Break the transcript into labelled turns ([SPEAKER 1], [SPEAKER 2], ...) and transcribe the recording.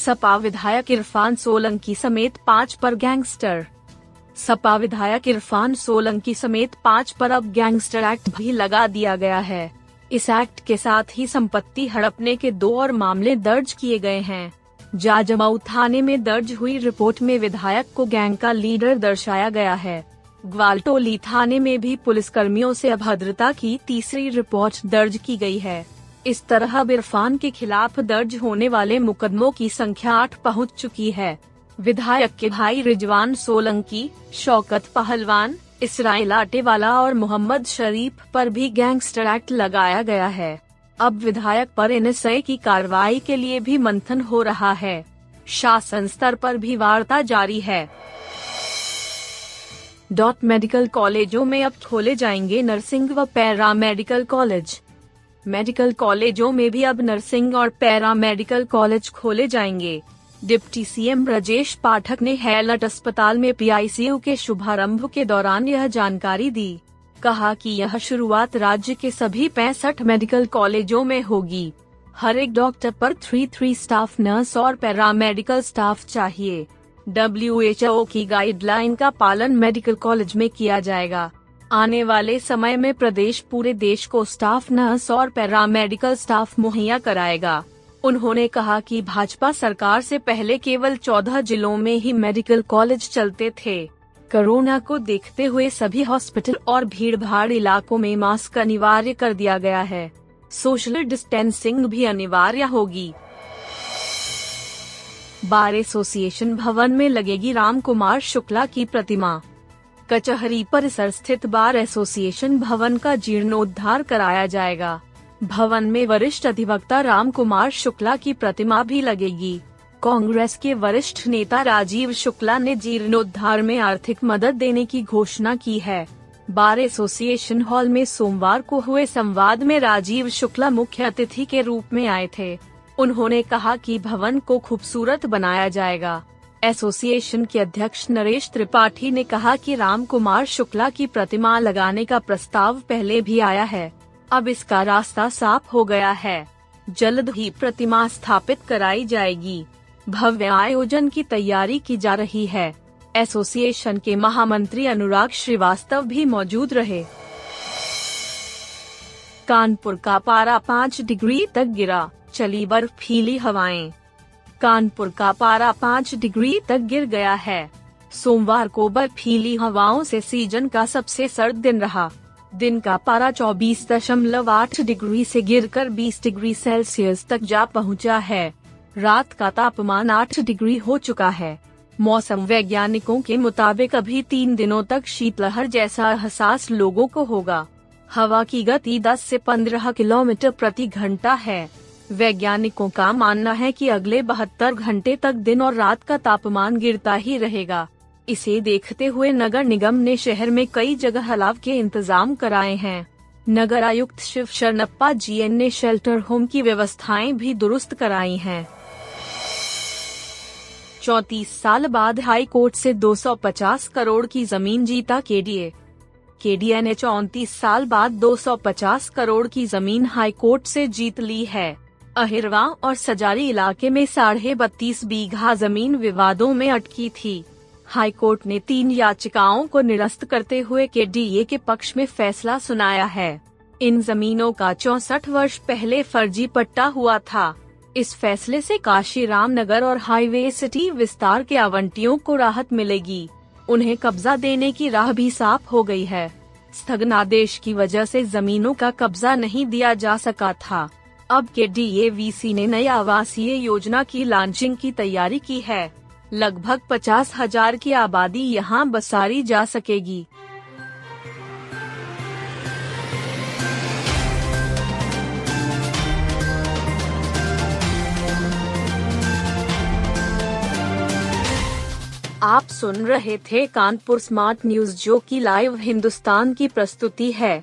[SPEAKER 1] सपा विधायक इरफान सोलंकी समेत पाँच पर गैंगस्टर। सपा विधायक इरफान सोलंकी समेत पाँच पर अब गैंगस्टर एक्ट भी लगा दिया गया है। इस एक्ट के साथ ही संपत्ति हड़पने के दो और मामले दर्ज किए गए हैं। जाजमाऊ थाने में दर्ज हुई रिपोर्ट में विधायक को गैंग का लीडर दर्शाया गया है। ग्वालटोली थाने में भी पुलिसकर्मियों से अभद्रता की तीसरी रिपोर्ट दर्ज की गई है। इस तरह इरफान के खिलाफ दर्ज होने वाले मुकदमों की संख्या आठ पहुँच चुकी है। विधायक के भाई रिजवान सोलंकी, शौकत पहलवान, इसराइल आटेवाला और मोहम्मद शरीफ पर भी गैंगस्टर एक्ट लगाया गया है। अब विधायक पर एन की कार्रवाई के लिए भी मंथन हो रहा है। शासन स्तर पर भी वार्ता जारी है। डॉट मेडिकल कॉलेजों में अब खोले जाएँगे नर्सिंग व पैरा मेडिकल कॉलेज। मेडिकल कॉलेजों में भी अब नर्सिंग और पैरा मेडिकल कॉलेज खोले जाएँगे। डिप्टी सीएम ब्रजेश पाठक ने हैलट अस्पताल में पीआईसीयू के शुभारंभ के दौरान यह जानकारी दी। कहा कि यह शुरुआत राज्य के सभी पैंसठ मेडिकल कॉलेजों में होगी। हर एक डॉक्टर पर थ्री थ्री स्टाफ, नर्स और पैरा मेडिकल स्टाफ चाहिए। डब्ल्यूएचओ की गाइडलाइन का पालन मेडिकल कॉलेज में किया जाएगा। आने वाले समय में प्रदेश पूरे देश को स्टाफ नर्स और पैरामेडिकल स्टाफ मुहैया कराएगा। उन्होंने कहा कि भाजपा सरकार से पहले केवल चौदह जिलों में ही मेडिकल कॉलेज चलते थे। कोरोना को देखते हुए सभी हॉस्पिटल और भीड़ भाड़ इलाकों में मास्क अनिवार्य कर दिया गया है। सोशल डिस्टेंसिंग भी अनिवार्य होगी। बार एसोसिएशन भवन में लगेगी राम कुमार शुक्ला की प्रतिमा। कचहरी परिसर स्थित बार एसोसिएशन भवन का जीर्णोद्धार कराया जाएगा। भवन में वरिष्ठ अधिवक्ता राम कुमार शुक्ला की प्रतिमा भी लगेगी। कांग्रेस के वरिष्ठ नेता राजीव शुक्ला ने जीर्णोद्धार में आर्थिक मदद देने की घोषणा की है। बार एसोसिएशन हॉल में सोमवार को हुए संवाद में राजीव शुक्ला मुख्य अतिथि के रूप में आए थे। उन्होंने कहा कि भवन को खूबसूरत बनाया जाएगा। एसोसिएशन के अध्यक्ष नरेश त्रिपाठी ने कहा कि राम कुमार शुक्ला की प्रतिमा लगाने का प्रस्ताव पहले भी आया है। अब इसका रास्ता साफ़ हो गया है। जल्द ही प्रतिमा स्थापित कराई जाएगी। भव्य आयोजन की तैयारी की जा रही है। एसोसिएशन के महामंत्री अनुराग श्रीवास्तव भी मौजूद रहे। कानपुर का पारा पाँच डिग्री तक गिरा। चली बर्फीली हवाएँ। कानपुर का पारा पाँच डिग्री तक गिर गया है। सोमवार को बर्फीली हवाओं से सीज़न का सबसे सर्द दिन रहा। दिन का पारा चौबीस दशमलव आठ डिग्री से गिरकर 20 डिग्री सेल्सियस तक जा पहुँचा है। रात का तापमान 8 डिग्री हो चुका है। मौसम वैज्ञानिकों के मुताबिक अभी तीन दिनों तक शीतलहर जैसा एहसास लोगों को होगा। हवा की गति 10 से 15 किलोमीटर प्रति घंटा है। वैज्ञानिकों का मानना है कि अगले बहत्तर घंटे तक दिन और रात का तापमान गिरता ही रहेगा। इसे देखते हुए नगर निगम ने शहर में कई जगह हलाव के इंतज़ाम कराए हैं। नगर आयुक्त Shiv Sharanappa G N shelter home की व्यवस्थाएँ भी दुरुस्त कराई हैं। चौतीस साल बाद हाई कोर्ट से 250 करोड़ की ज़मीन जीता के डी केडीए। केडीए ने चौतीस साल बाद 250 करोड़ की ज़मीन हाई कोर्ट से जीत ली है। अहिरवा और सजारी इलाके में साढ़े बत्तीस बीघा ज़मीन विवादों में अटकी थी। हाईकोर्ट ने तीन याचिकाओं को निरस्त करते हुए के डी के पक्ष में फैसला सुनाया है। इन जमीनों का चौसठ वर्ष पहले फर्जी पट्टा हुआ था। इस फैसले से काशी रामनगर और हाईवे सिटी विस्तार के आवंटियों को राहत मिलेगी। उन्हें कब्जा देने की राह भी साफ़ हो गई है। स्थगनादेश की वजह से जमीनों का कब्जा नहीं दिया जा सका था। अब के डी ने नई आवासीय योजना की लॉन्चिंग की तैयारी की है। लगभग पचास हज़ार की आबादी यहाँ बसारी जा सकेगी। आप सुन रहे थे कानपुर स्मार्ट न्यूज़, जो की लाइव हिंदुस्तान की प्रस्तुति है।